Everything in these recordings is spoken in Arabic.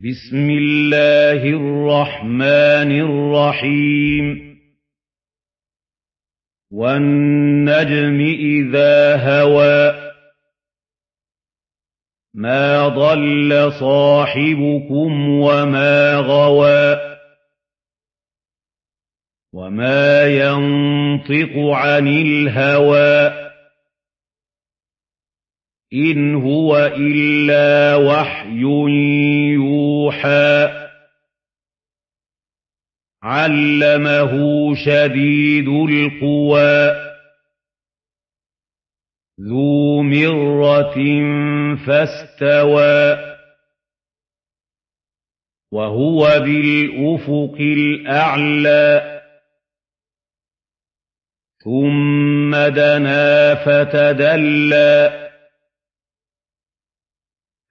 بسم الله الرحمن الرحيم. والنجم إذا هوى. ما ضل صاحبكم وما غوى. وما ينطق عن الهوى. إن هو إلا وحي يوحى علمه شديد القوى. ذو مرة فاستوى. وهو بالأفق الأعلى. ثم دنا فتدلى.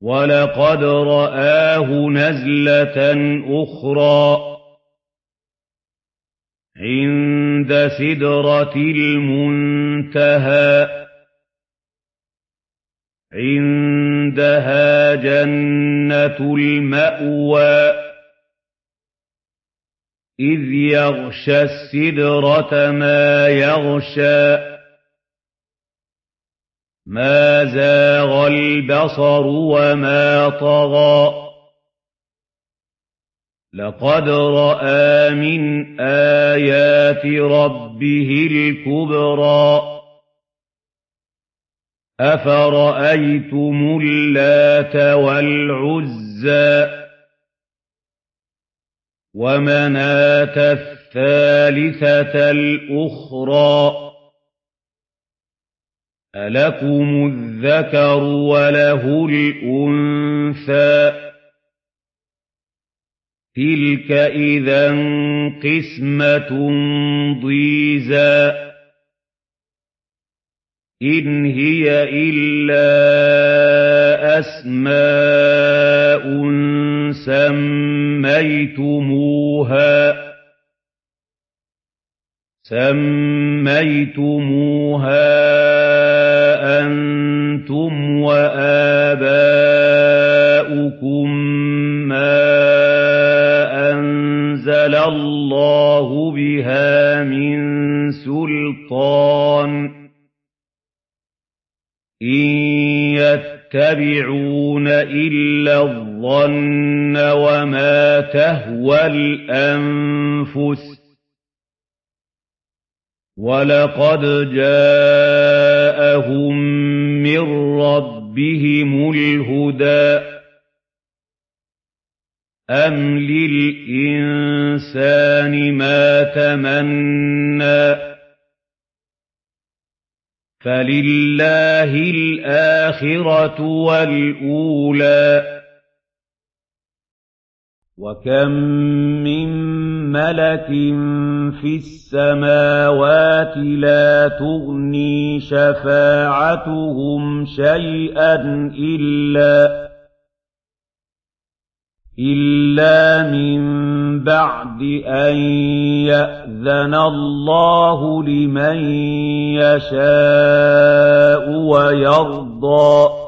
وَلَقَدْ رَآهُ نَزْلَةً أُخْرَىٰ عِندَ سِدْرَةِ الْمُنتَهَىٰ عِندَهَا جَنَّةُ الْمَأْوَىٰ إِذْ يَغْشَى السِّدْرَةَ مَا يَغْشَىٰ مَا زَاغَ الْبَصَرُ وَمَا طَغَىٰ لَقَدْ رَأَىٰ مِنْ آيَاتِ رَبِّهِ الْكُبْرَى أَفَرَأَيْتُمُ اللَّاتَ وَالْعُزَّىٰ وَمَنَاةَ الثَّالِثَةَ الْأُخْرَىٰ أَلَكُمُ الذَّكَرُ وَلَهُ الْأُنثَىٰ؟ تِلْكَ إِذًا قِسْمَةٌ ضِيزَىٰ. إِنْ هِيَ إِلَّا أَسْمَاءٌ سَمَّيْتُمُوهَا. سَمَّيْتُمُوهَا أَنزَلَ اللَّهُ بِهَا مِن سُلْطَانٍ ۚ إِن يَتَّبِعُونَ إِلَّا الظَّنَّ وَمَا تَهْوَى الْأَنفُسُ ۖ وَلَقَدْ جَاءَهُم مِّن رَّبِّهِمُ الْهُدَىٰ أَمْ لِلْإِنسَانِ مَا تَمَنَّىٰ فَلِلَّهِ الْآخِرَةُ وَالْأُولَىٰ وَكَم مِّن مَّلَكٍ فِي السَّمَاوَاتِ لَا تُغْنِي شَفَاعَتُهُمْ شَيْئًا إِلَّا مِن بَعْدِ أَن يَأْذَنَ اللَّهُ لِمَن يَشَاءُ وَيَرْضَىٰ